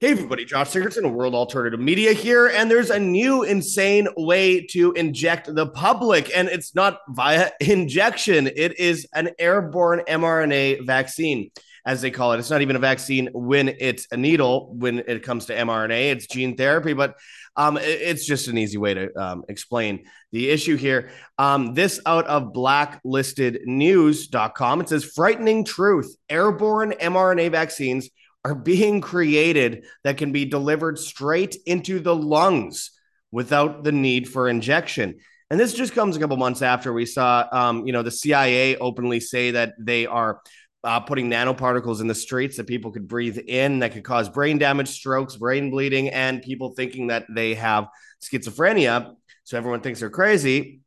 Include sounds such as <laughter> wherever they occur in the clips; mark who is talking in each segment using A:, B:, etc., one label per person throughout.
A: Hey everybody, Josh Sigurdson of World Alternative Media here, and there's a new insane way to inject the public, and it's not via <laughs> injection. It is an airborne mRNA vaccine, as they call it. It's not even a vaccine when it's a needle. When it comes to mRNA, it's gene therapy, but um, it's just an easy way to um, explain the issue here. Um, this out of blacklistednews.com. It says frightening truth: airborne mRNA vaccines are being created that can be delivered straight into the lungs without the need for injection. And this just comes a couple months after we saw, um, you know, the CIA openly say that they are uh, putting nanoparticles in the streets that people could breathe in that could cause brain damage, strokes, brain bleeding, and people thinking that they have schizophrenia. So everyone thinks they're crazy,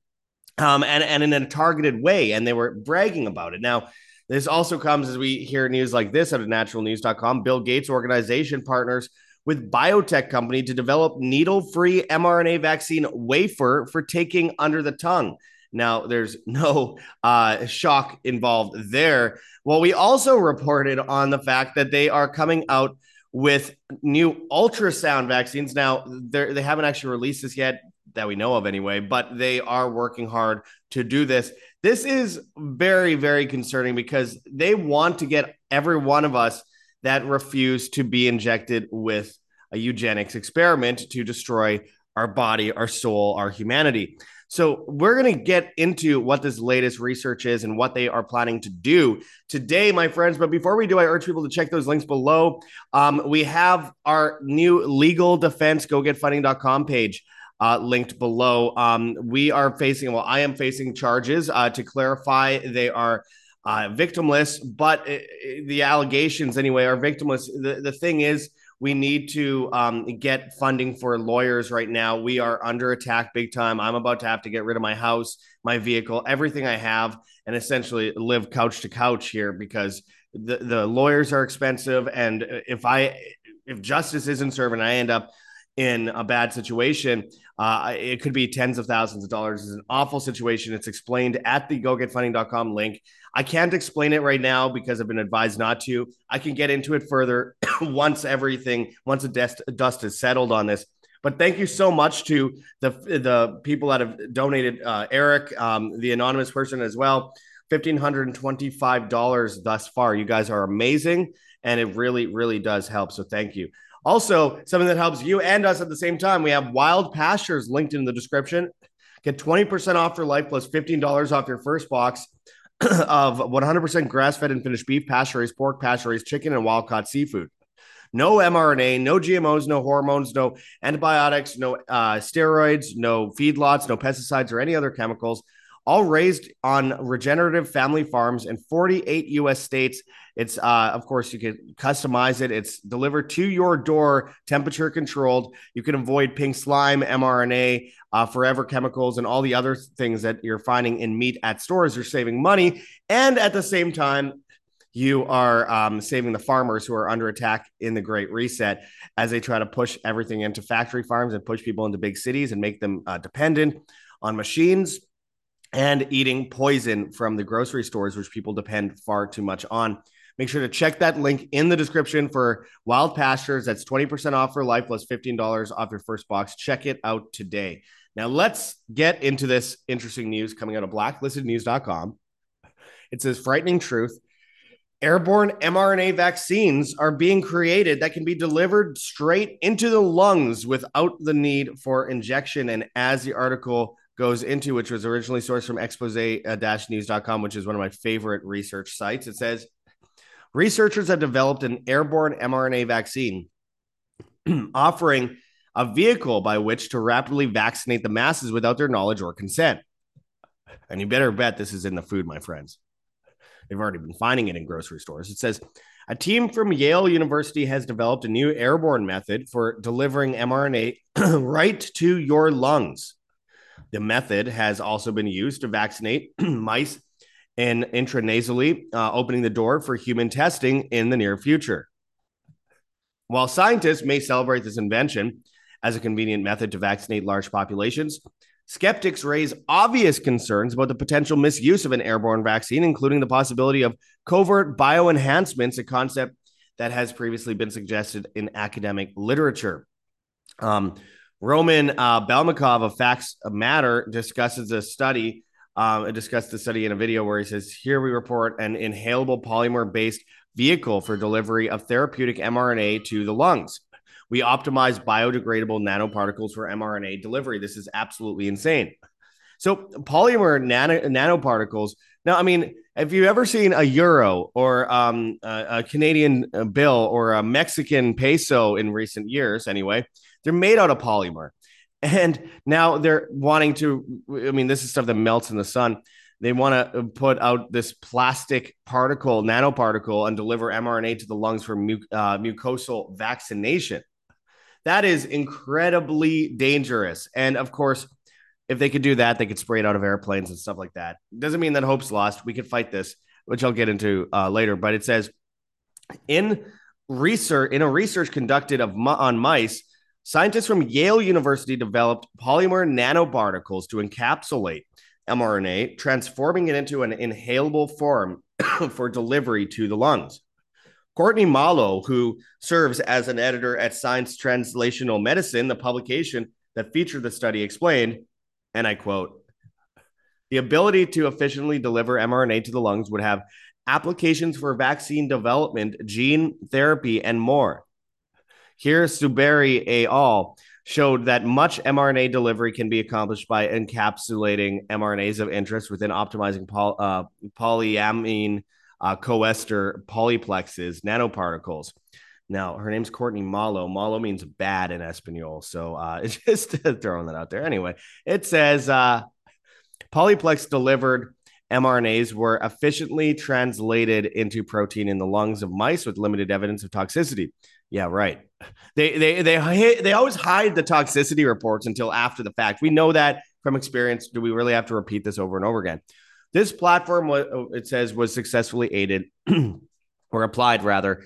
A: um, and and in a targeted way. And they were bragging about it. Now, this also comes as we hear news like this out of naturalnews.com. Bill Gates organization partners with biotech company to develop needle-free mRNA vaccine wafer for taking under the tongue. Now, there's <laughs> no uh, shock involved there. Well, we also reported on the fact that they are coming out with new ultrasound vaccines. Now, they haven't actually released this yet that we know of anyway, but they are working hard to do this. This is very, very concerning because they want to get every one of us that refuse to be injected with a eugenics experiment to destroy our body, our soul, our humanity. So, we're going to get into what this latest research is and what they are planning to do today, my friends. But before we do, I urge people to check those links below. Um, we have our new legal defense gogetfunding.com page uh, linked below. Um, we are facing, well, I am facing charges. Uh, to clarify, they are uh, victimless, but it, it, the allegations, anyway, are victimless. The, the thing is, we need to um, get funding for lawyers right now. We are under attack big time. I'm about to have to get rid of my house, my vehicle, everything I have, and essentially live couch to couch here because the, the lawyers are expensive. And if I, if justice isn't served and I end up in a bad situation, uh, it could be tens of thousands of dollars. It's an awful situation. It's explained at the gogetfunding.com link. I can't explain it right now because I've been advised not to. I can get into it further <coughs> once everything, once the dust, dust is settled on this. But thank you so much to the the people that have donated. Uh, Eric, um, the anonymous person as well, fifteen hundred and twenty five dollars thus far. You guys are amazing, and it really, really does help. So thank you. Also, something that helps you and us at the same time, we have Wild Pastures linked in the description. Get 20% off your life plus $15 off your first box <clears throat> of 100% grass fed and finished beef, pasture raised pork, pasture raised chicken, and wild caught seafood. No mRNA, no GMOs, no hormones, no antibiotics, no uh, steroids, no feedlots, no pesticides, or any other chemicals all raised on regenerative family farms in 48 US states. It's, uh, of course, you can customize it. It's delivered to your door, temperature controlled. You can avoid pink slime, mRNA, uh, forever chemicals, and all the other things that you're finding in meat at stores. You're saving money. And at the same time, you are um, saving the farmers who are under attack in the Great Reset as they try to push everything into factory farms and push people into big cities and make them uh, dependent on machines and eating poison from the grocery stores, which people depend far too much on. Make sure to check that link in the description for Wild Pastures. That's 20% off for life plus $15 off your first box. Check it out today. Now, let's get into this interesting news coming out of blacklistednews.com. It says frightening truth. Airborne mRNA vaccines are being created that can be delivered straight into the lungs without the need for injection. And as the article goes into, which was originally sourced from expose-news.com, which is one of my favorite research sites. It says researchers have developed an airborne mRNA vaccine <clears throat> offering a vehicle by which to rapidly vaccinate the masses without their knowledge or consent. And you better bet this is in the food, my friends. They've already been finding it in grocery stores. It says a team from Yale University has developed a new airborne method for delivering mRNA <clears throat> right to your lungs. The method has also been used to vaccinate <clears throat> mice and intranasally, uh, opening the door for human testing in the near future. While scientists may celebrate this invention as a convenient method to vaccinate large populations, skeptics raise obvious concerns about the potential misuse of an airborne vaccine, including the possibility of covert bioenhancements, a concept that has previously been suggested in academic literature. Um, Roman uh, Belmakov of Facts Matter discusses a study. Um, discussed the study in a video where he says, "Here we report an inhalable polymer-based vehicle for delivery of therapeutic mRNA to the lungs. We optimize biodegradable nanoparticles for mRNA delivery. This is absolutely insane." So polymer nano, nanoparticles. Now, I mean, have you ever seen a euro or um, a, a, Canadian uh, bill or a Mexican peso in recent years? Anyway, they're made out of polymer, and now they're wanting to. I mean, this is stuff that melts in the sun. They want to put out this plastic particle, nanoparticle, and deliver mRNA to the lungs for mu- uh, mucosal vaccination. That is incredibly dangerous, and of course if they could do that, they could spray it out of airplanes and stuff like that. Doesn't mean that hope's lost. We could fight this, which I'll get into uh, later. But it says in research in a research conducted of on mice, scientists from Yale University developed polymer nanoparticles to encapsulate mRNA, transforming it into an inhalable form <coughs> for delivery to the lungs. Courtney Malo, who serves as an editor at Science Translational Medicine, the publication that featured the study, explained and I quote, the ability to efficiently deliver mRNA to the lungs would have applications for vaccine development, gene therapy, and more. Here, Suberi et al. showed that much mRNA delivery can be accomplished by encapsulating mRNAs of interest within optimizing poly, uh, polyamine uh, coester polyplexes, nanoparticles. Now, her name's Courtney Malo. Malo means bad in Espanol. So uh, <laughs> just throwing that out there. Anyway, it says uh, polyplex delivered mRNAs were efficiently translated into protein in the lungs of mice with limited evidence of toxicity. Yeah, right. They they they they always hide the toxicity reports until after the fact. We know that from experience. Do we really have to repeat this over and over again? This platform, it says, was successfully aided <clears throat> or applied rather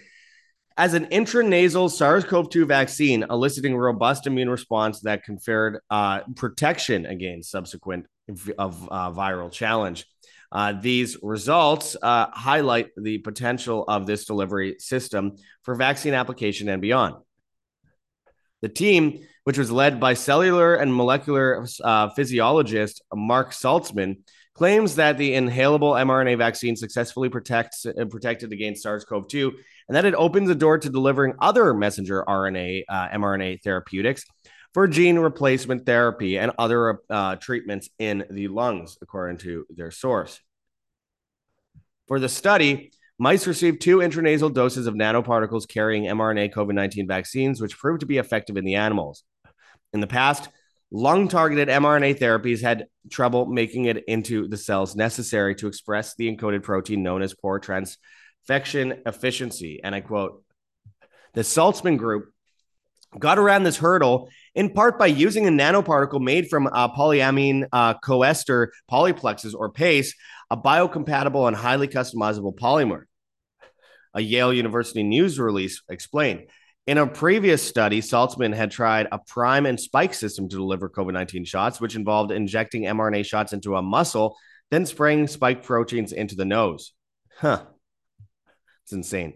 A: as an intranasal SARS-CoV-2 vaccine, eliciting robust immune response that conferred uh, protection against subsequent of uh, viral challenge. Uh, these results uh, highlight the potential of this delivery system for vaccine application and beyond. The team, which was led by cellular and molecular uh, physiologist Mark Saltzman, claims that the inhalable mRNA vaccine successfully protects uh, protected against SARS-CoV-2 and that it opens the door to delivering other messenger RNA, uh, mRNA therapeutics for gene replacement therapy and other uh, treatments in the lungs, according to their source. For the study, mice received two intranasal doses of nanoparticles carrying mRNA COVID 19 vaccines, which proved to be effective in the animals. In the past, lung targeted mRNA therapies had trouble making it into the cells necessary to express the encoded protein known as poor transfection efficiency. And I quote, the Saltzman group got around this hurdle in part by using a nanoparticle made from uh, polyamine uh, coester polyplexes or PACE, a biocompatible and highly customizable polymer. A Yale University news release explained. In a previous study, Saltzman had tried a prime and spike system to deliver COVID 19 shots, which involved injecting mRNA shots into a muscle, then spraying spike proteins into the nose. Huh. It's insane.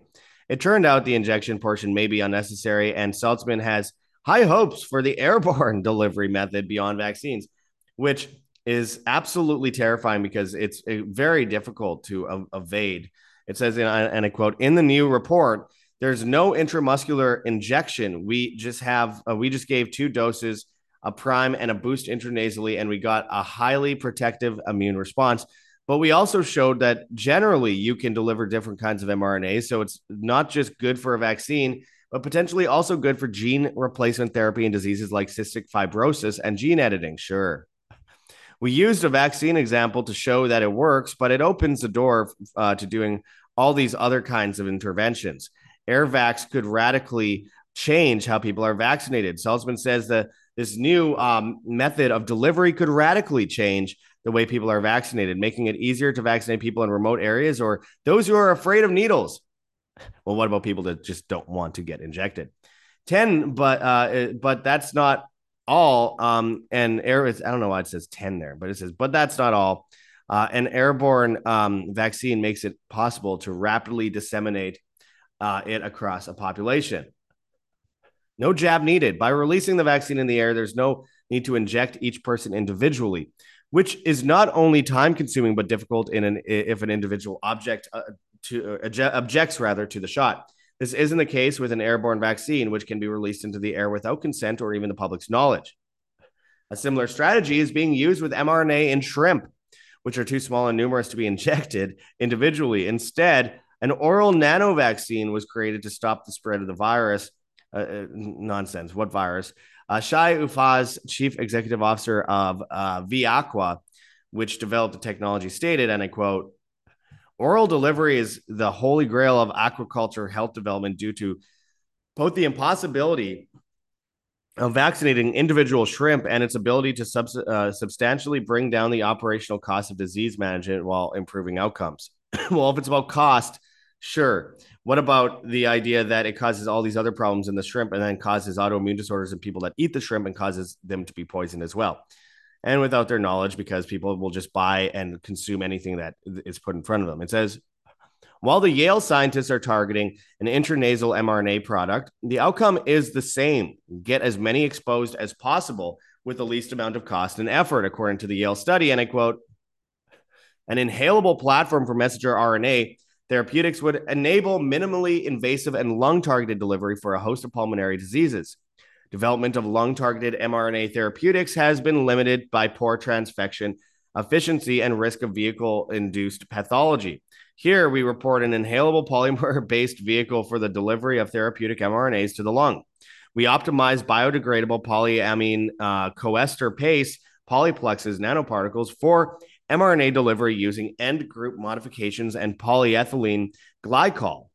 A: It turned out the injection portion may be unnecessary, and Saltzman has high hopes for the airborne <laughs> delivery method beyond vaccines, which is absolutely terrifying because it's uh, very difficult to evade. It says, in and I quote, in the new report, there's no intramuscular injection. We just have, uh, we just gave two doses, a prime and a boost intranasally, and we got a highly protective immune response. But we also showed that generally you can deliver different kinds of mRNA. So it's not just good for a vaccine, but potentially also good for gene replacement therapy in diseases like cystic fibrosis and gene editing. Sure. We used a vaccine example to show that it works, but it opens the door uh, to doing all these other kinds of interventions. AirVax could radically change how people are vaccinated. Salzman says that this new um, method of delivery could radically change the way people are vaccinated, making it easier to vaccinate people in remote areas or those who are afraid of needles. Well, what about people that just don't want to get injected? 10, but uh, but that's not all. Um, and air is, I don't know why it says 10 there, but it says, but that's not all. Uh, an airborne um, vaccine makes it possible to rapidly disseminate uh, it across a population. No jab needed. By releasing the vaccine in the air, there's no need to inject each person individually, which is not only time consuming but difficult in an if an individual object uh, to uh, objects rather to the shot. This isn't the case with an airborne vaccine, which can be released into the air without consent or even the public's knowledge. A similar strategy is being used with mRNA in shrimp, which are too small and numerous to be <laughs> injected individually. Instead, an oral nano vaccine was created to stop the spread of the virus. Uh, uh nonsense. What virus? Uh, Shai Ufaz, chief executive officer of uh, Viaqua, which developed the technology, stated, and I quote, Oral delivery is the holy grail of aquaculture health development due to both the impossibility of vaccinating individual shrimp and its ability to sub- uh, substantially bring down the operational cost of disease management while improving outcomes. <clears throat> well, if it's about cost, sure. What about the idea that it causes all these other problems in the shrimp and then causes autoimmune disorders in people that eat the shrimp and causes them to be poisoned as well? And without their knowledge, because people will just buy and consume anything that is put in front of them. It says, while the Yale scientists are targeting an intranasal mRNA product, the outcome is the same get as many exposed as possible with the least amount of cost and effort, according to the Yale study. And I quote, an inhalable platform for messenger RNA therapeutics would enable minimally invasive and lung targeted delivery for a host of pulmonary diseases. Development of lung targeted mRNA therapeutics has been limited by poor transfection efficiency and risk of vehicle induced pathology. Here, we report an inhalable polymer based vehicle for the delivery of therapeutic mRNAs to the lung. We optimize biodegradable polyamine uh, coester paste polyplexes nanoparticles for mRNA delivery using end group modifications and polyethylene glycol.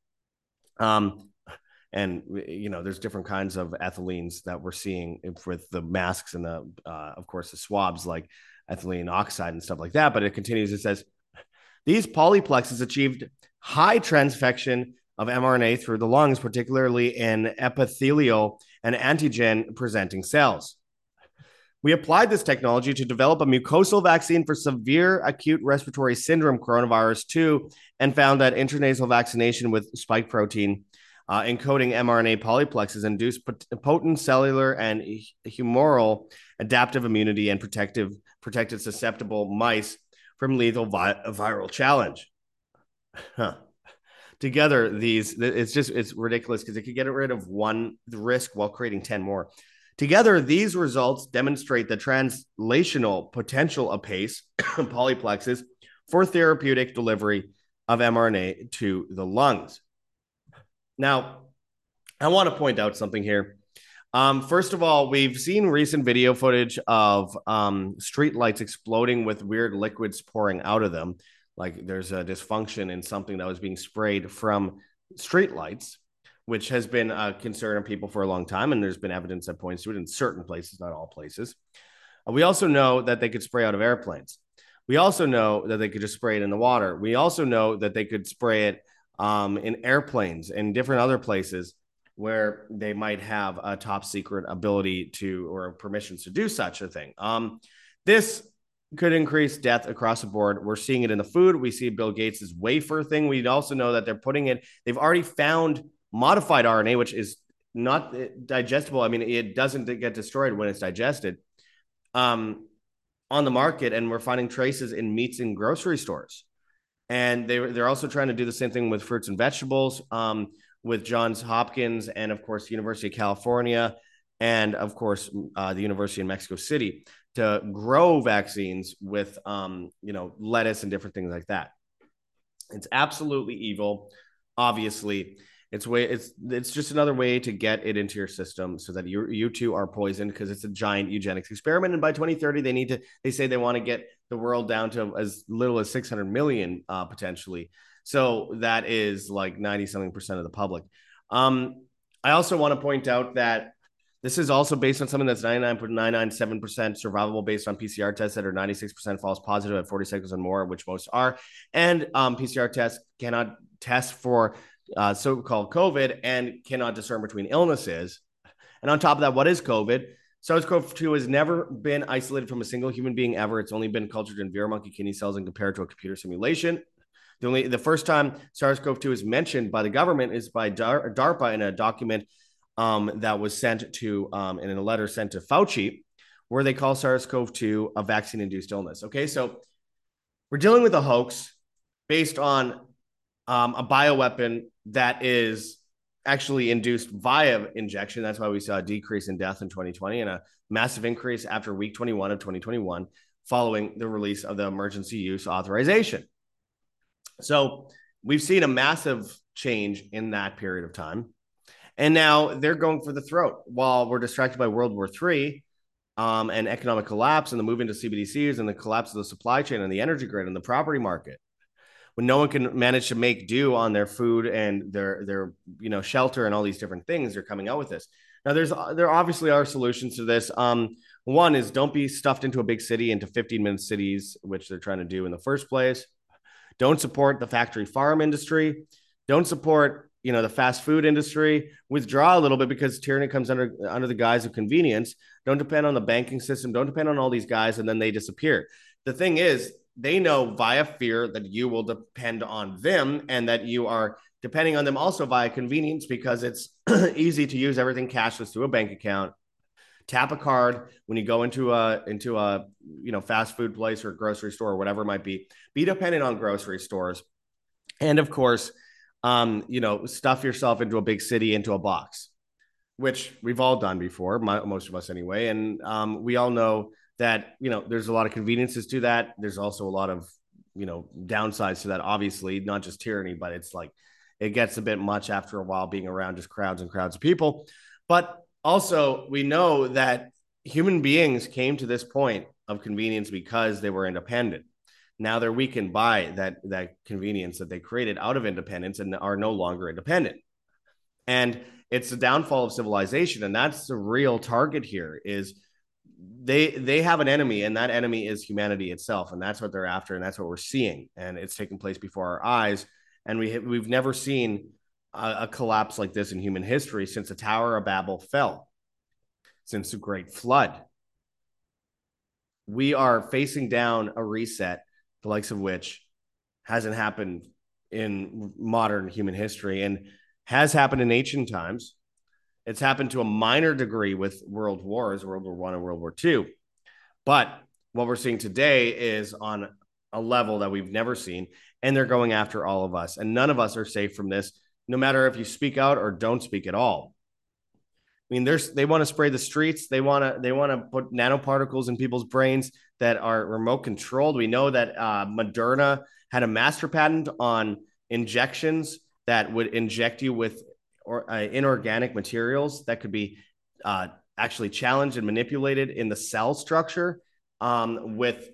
A: Um, and you know, there's different kinds of ethylenes that we're seeing with the masks and the, uh, of course, the swabs like ethylene oxide and stuff like that. But it continues. It says these polyplexes achieved high transfection of mRNA through the lungs, particularly in epithelial and antigen presenting cells. We applied this technology to develop a mucosal vaccine for severe acute respiratory syndrome coronavirus 2 and found that intranasal vaccination with spike protein uh, encoding mRNA polyplexes induced potent cellular and humoral adaptive immunity and protective protected susceptible mice from lethal vi- viral challenge. Huh. Together, these it's just it's ridiculous because it could get rid of one risk while creating 10 more. Together, these results demonstrate the translational potential of PACE <coughs> polyplexes for therapeutic delivery of mRNA to the lungs. Now, I want to point out something here. Um, first of all, we've seen recent video footage of um, street lights exploding with weird liquids pouring out of them. Like there's a dysfunction in something that was being sprayed from street lights, which has been a concern of people for a long time. And there's been evidence that points to it in certain places, not all places. Uh, we also know that they could spray out of airplanes. We also know that they could just spray it in the water. We also know that they could spray it um, in airplanes and different other places where they might have a top secret ability to or permissions to do such a thing. Um, this could increase death across the board. We're seeing it in the food. We see Bill Gates's wafer thing. We also know that they're putting it. They've already found modified RNA, which is not digestible. I mean, it doesn't get destroyed when it's digested. Um, on the market, and we're finding traces in meats in grocery stores. And they they're also trying to do the same thing with fruits and vegetables. Um, with Johns Hopkins and, of course, University of California and, of course, uh, the University of Mexico City to grow vaccines with, um, you know, lettuce and different things like that. It's absolutely evil. Obviously, it's way it's it's just another way to get it into your system so that you you two are poisoned because it's a giant eugenics experiment. And by 2030, they need to they say they want to get the world down to as little as 600 million uh, potentially. So that is like 90 something percent of the public. Um, I also want to point out that this is also based on something that's 99.997% survivable based on PCR tests that are 96% false positive at 40 seconds and more, which most are. And um, PCR tests cannot test for uh, so called COVID and cannot discern between illnesses. And on top of that, what is COVID? SARS CoV 2 has never been isolated from a single human being ever. It's only been cultured in Vera monkey kidney cells and compared to a computer simulation. The only the first time SARS-CoV-2 is mentioned by the government is by Dar- DARPA in a document um, that was sent to um, in a letter sent to Fauci, where they call SARS-CoV-2 a vaccine-induced illness. Okay, so we're dealing with a hoax based on um, a bioweapon that is actually induced via injection. That's why we saw a decrease in death in 2020 and a massive increase after week 21 of 2021 following the release of the emergency use authorization. So we've seen a massive change in that period of time. And now they're going for the throat while we're distracted by World War III um, and economic collapse and the move into CBDCs and the collapse of the supply chain and the energy grid and the property market. When no one can manage to make do on their food and their their you know shelter and all these different things, they're coming out with this. Now, there's there obviously are solutions to this. Um, one is don't be stuffed into a big city into 15 minute cities, which they're trying to do in the first place. Don't support the factory farm industry. Don't support you know the fast food industry. Withdraw a little bit because tyranny comes under under the guise of convenience. Don't depend on the banking system. Don't depend on all these guys, and then they disappear. The thing is, they know via fear that you will depend on them and that you are depending on them also via convenience because it's <clears throat> easy to use everything cashless through a bank account. Tap a card when you go into a into a you know fast food place or grocery store or whatever it might be. Be dependent on grocery stores. And of course um, you know stuff yourself into a big city into a box which we've all done before most of us anyway. And um, we all know that you know there's a lot of conveniences to that there's also a lot of you know downsides to that obviously not just tyranny but it's like it gets a bit much after a while being around just crowds and crowds of people. But also, we know that human beings came to this point of convenience because they were independent. Now they're weakened by that that convenience that they created out of independence and are no longer independent. And it's the downfall of civilization, and that's the real target here. Is they they have an enemy, and that enemy is humanity itself, and that's what they're after, and that's what we're seeing, and it's taking place before our eyes and we we've never seen a, a collapse like this in human history since the Tower of Babel fell, since the Great Flood. We are facing down a reset, the likes of which hasn't happened in modern human history and has happened in ancient times. It's happened to a minor degree with world wars, World War One and World War Two. But what we're seeing today is on a level that we've never seen and they're going after all of us. And none of us are safe from this, no matter if you speak out or don't speak at all. I mean, there's they want to spray the streets. They want to they want to put nanoparticles in people's brains that are remote controlled. We know that uh, Moderna had a master patent on injections that would inject you with or, uh, inorganic materials that could be uh, actually challenged and manipulated in the cell structure um, with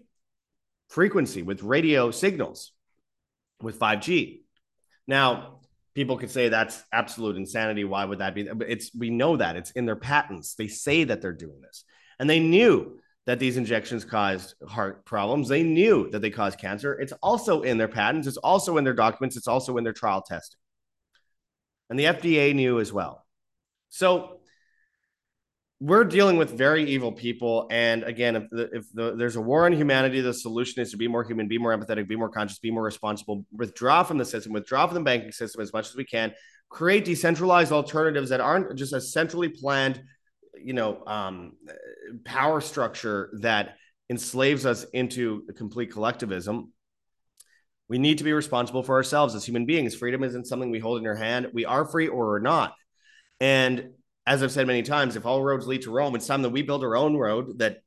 A: frequency, with radio signals with 5G. Now, people could say that's absolute insanity. Why would that be? It's we know that it's in their patents. They say that they're doing this, and they knew that these injections caused heart problems. They knew that they caused cancer. It's also in their patents. It's also in their documents. It's also in their trial testing, and the FDA knew as well. So we're dealing with very evil people and again if, the, if the, there's a war on humanity the solution is to be more human be more empathetic be more conscious be more responsible withdraw from the system withdraw from the banking system as much as we can create decentralized alternatives that aren't just a centrally planned you know um, power structure that enslaves us into complete collectivism we need to be responsible for ourselves as human beings freedom isn't something we hold in our hand we are free or we're not and as I've said many times, if all roads lead to Rome, it's time that we build our own road that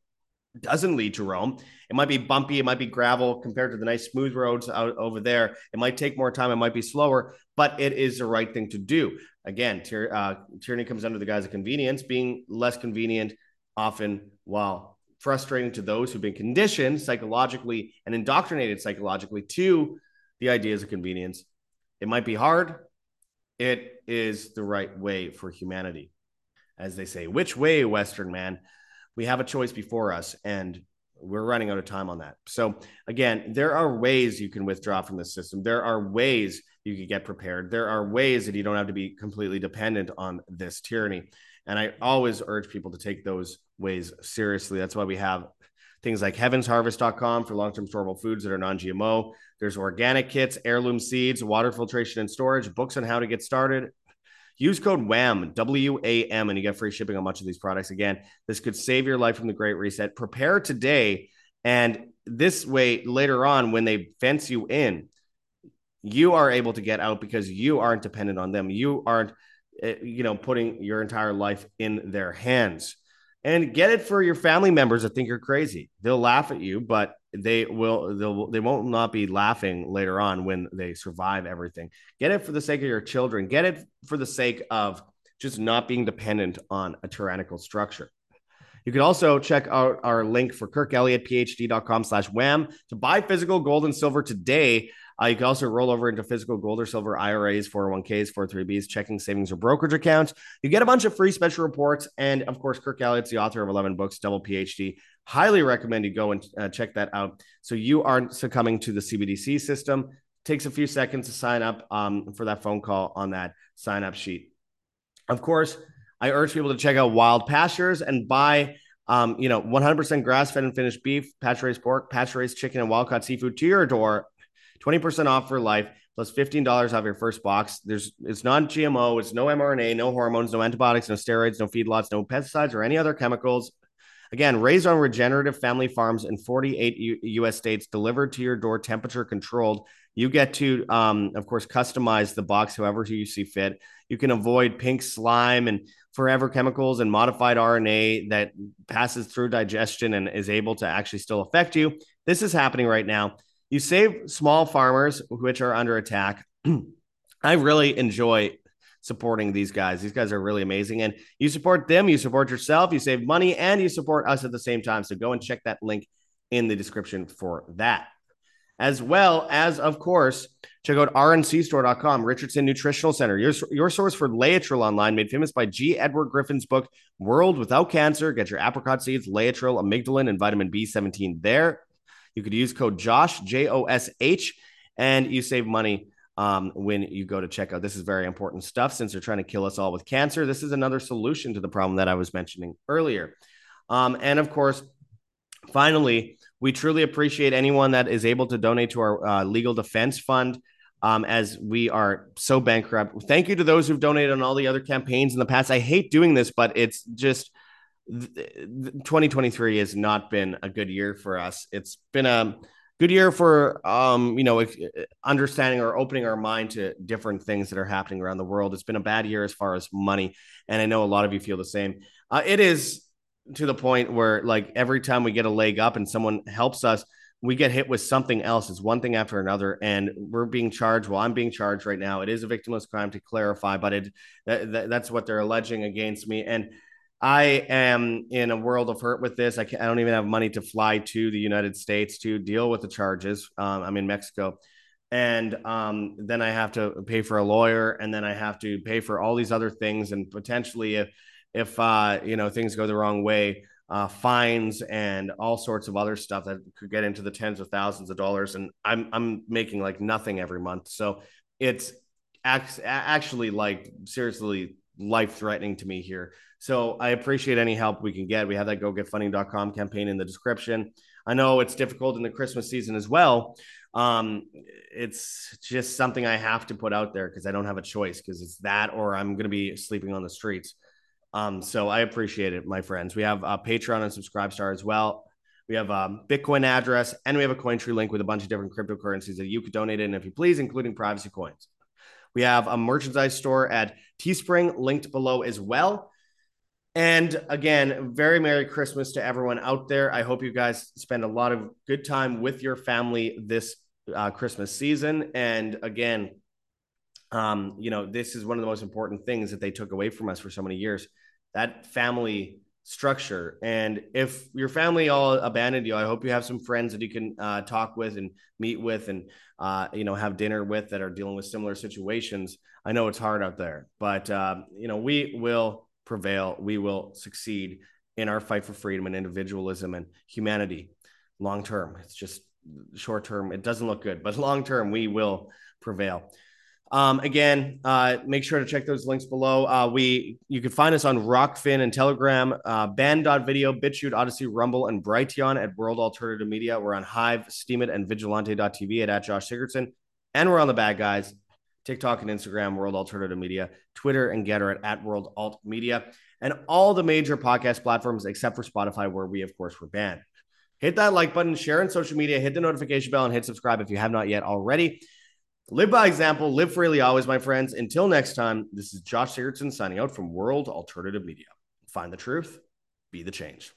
A: doesn't lead to Rome. It might be bumpy, it might be gravel compared to the nice smooth roads out over there. It might take more time, it might be slower, but it is the right thing to do. Again, uh, tyranny comes under the guise of convenience, being less convenient often while frustrating to those who've been conditioned psychologically and indoctrinated psychologically to the ideas of convenience. It might be hard. It is the right way for humanity as they say. Which way, Western man? We have a choice before us, and we're running out of time on that. So, again, there are ways you can withdraw from the system. There are ways you can get prepared. There are ways that you don't have to be completely dependent on this tyranny. And I always urge people to take those ways seriously. That's why we have things like heavensharvest.com for long term storable foods that are non GMO. There's organic kits, heirloom seeds, water filtration and storage, books on how to get started. Use code WHAM, W A M, and you get free shipping on much of these products. Again, this could save your life from the Great Reset. Prepare today. And this way, later on, when they fence you in, you are able to get out because you aren't dependent on them. You aren't, Eh, you know, putting your entire life in their hands. And get it for your family members that think you're crazy. They'll laugh at you, but they will they'll they won't not be laughing later on when they survive everything. Get it for the sake of your children. Get it for the sake of just not being dependent on a tyrannical structure. You can also check out our link for Kirk Elliott, phd.com slash wham to buy physical gold and silver today uh, you can also roll over into physical gold or silver IRAs, 401ks, 403bs, checking savings or brokerage accounts. You get a bunch of free special reports. And of course, Kirk Elliott's the author of 11 books, double PhD. Highly recommend you go and uh, check that out. So you aren't succumbing to the CBDC system. Takes a few seconds to sign up um, for that phone call on that sign up sheet. Of course, I urge people to check out Wild Pastures and buy um, you know, 100% grass fed and finished beef, pasture raised pork, pasture raised chicken, and wild caught seafood to your door 20% off for life plus $15 off your first box. There's it's non-GMO, it's no mRNA, no hormones, no antibiotics, no steroids, no feedlots, no pesticides or any other chemicals. Again, raised on regenerative family farms in 48 U- US states, delivered to your door, temperature controlled. You get to, um, of course, customize the box however you see fit. You can avoid pink slime and forever chemicals and modified RNA that passes through digestion and is able to actually still affect you. This is happening right now. You save small farmers, which are under attack. <clears throat> I really enjoy supporting these guys. These guys are really amazing. And you support them, you support yourself, you save money, and you support us at the same time. So go and check that link in the description for that. As well as, of course, check out rncstore.com, Richardson Nutritional Center, your, your source for Laetrile online, made famous by G. Edward Griffin's book, World Without Cancer. Get your apricot seeds, Laetrile, amygdalin, and vitamin B17 there. You could use code Josh, J O S H, and you save money um, when you go to checkout. This is very important stuff since they're trying to kill us all with cancer. This is another solution to the problem that I was mentioning earlier. Um, and of course, finally, we truly appreciate anyone that is able to donate to our uh, legal defense fund. Um, as we are so bankrupt. Thank you to those who've donated on all the other campaigns in the past. I hate doing this, but it's just 2023 has not been a good year for us. It's been a good year for um, you know understanding or opening our mind to different things that are happening around the world. It's been a bad year as far as money, and I know a lot of you feel the same. Uh, it is to the point where like every time we get a leg up and someone helps us, we get hit with something else. It's one thing after another, and we're being charged. Well, I'm being charged right now. It is a victimless crime to clarify, but it that, that, that's what they're alleging against me, and I am in a world of hurt with this. I, I don't even have money to fly to the United States to deal with the charges. Um, I'm in Mexico. And um, then I have to pay for a lawyer, and then I have to pay for all these other things, and potentially, if if uh, you know things go the wrong way, uh, fines and all sorts of other stuff that could get into the tens of thousands of dollars. And I'm I'm making like nothing every month, so it's actually like seriously life threatening to me here. So I appreciate any help we can get. We have that gogetfunding.com campaign in the description. I know it's difficult in the Christmas season as well. Um, it's just something I have to put out there because I don't have a choice because it's that or I'm going to be sleeping on the streets. Um, so I appreciate it, my friends. We have a Patreon and Subscribestar as well. We have a Bitcoin address and we have a Cointree link with a bunch of different cryptocurrencies that you could donate in if you please, including privacy coins. We have a merchandise store at Teespring linked below as well. And again, very Merry Christmas to everyone out there. I hope you guys spend a lot of good time with your family this uh, Christmas season. And again, um, you know, this is one of the most important things that they took away from us for so many years that family structure. And if your family all abandoned you, I hope you have some friends that you can uh, talk with and meet with and, uh, you know, have dinner with that are dealing with similar situations. I know it's hard out there, but, uh, you know, we will prevail. We will succeed in our fight for freedom and individualism and humanity long term. It's just short term. It doesn't look good, but <laughs> long term, we will prevail. Um, again, uh, make sure to check those links below. Uh, we you can find us on Rockfin and Telegram, uh, Band.video, BitChute, Odyssey, Rumble, and Brighteon at World Alternative Media. We're on Hive, Steemit, and Vigilante.tv at, at Josh Sigurdson. And we're on the bad guys, TikTok and Instagram, World Alternative Media, Twitter and Gettr at, at World Alt Media, and all the major podcast platforms except for Spotify, where we, of course, were banned. Hit that like button, share on social media, hit the notification bell, and hit subscribe if you have not yet already. Live by example, live freely always, my friends. Until next time, this is Josh Sigurdson signing out from World Alternative Media. Find the truth, be the change.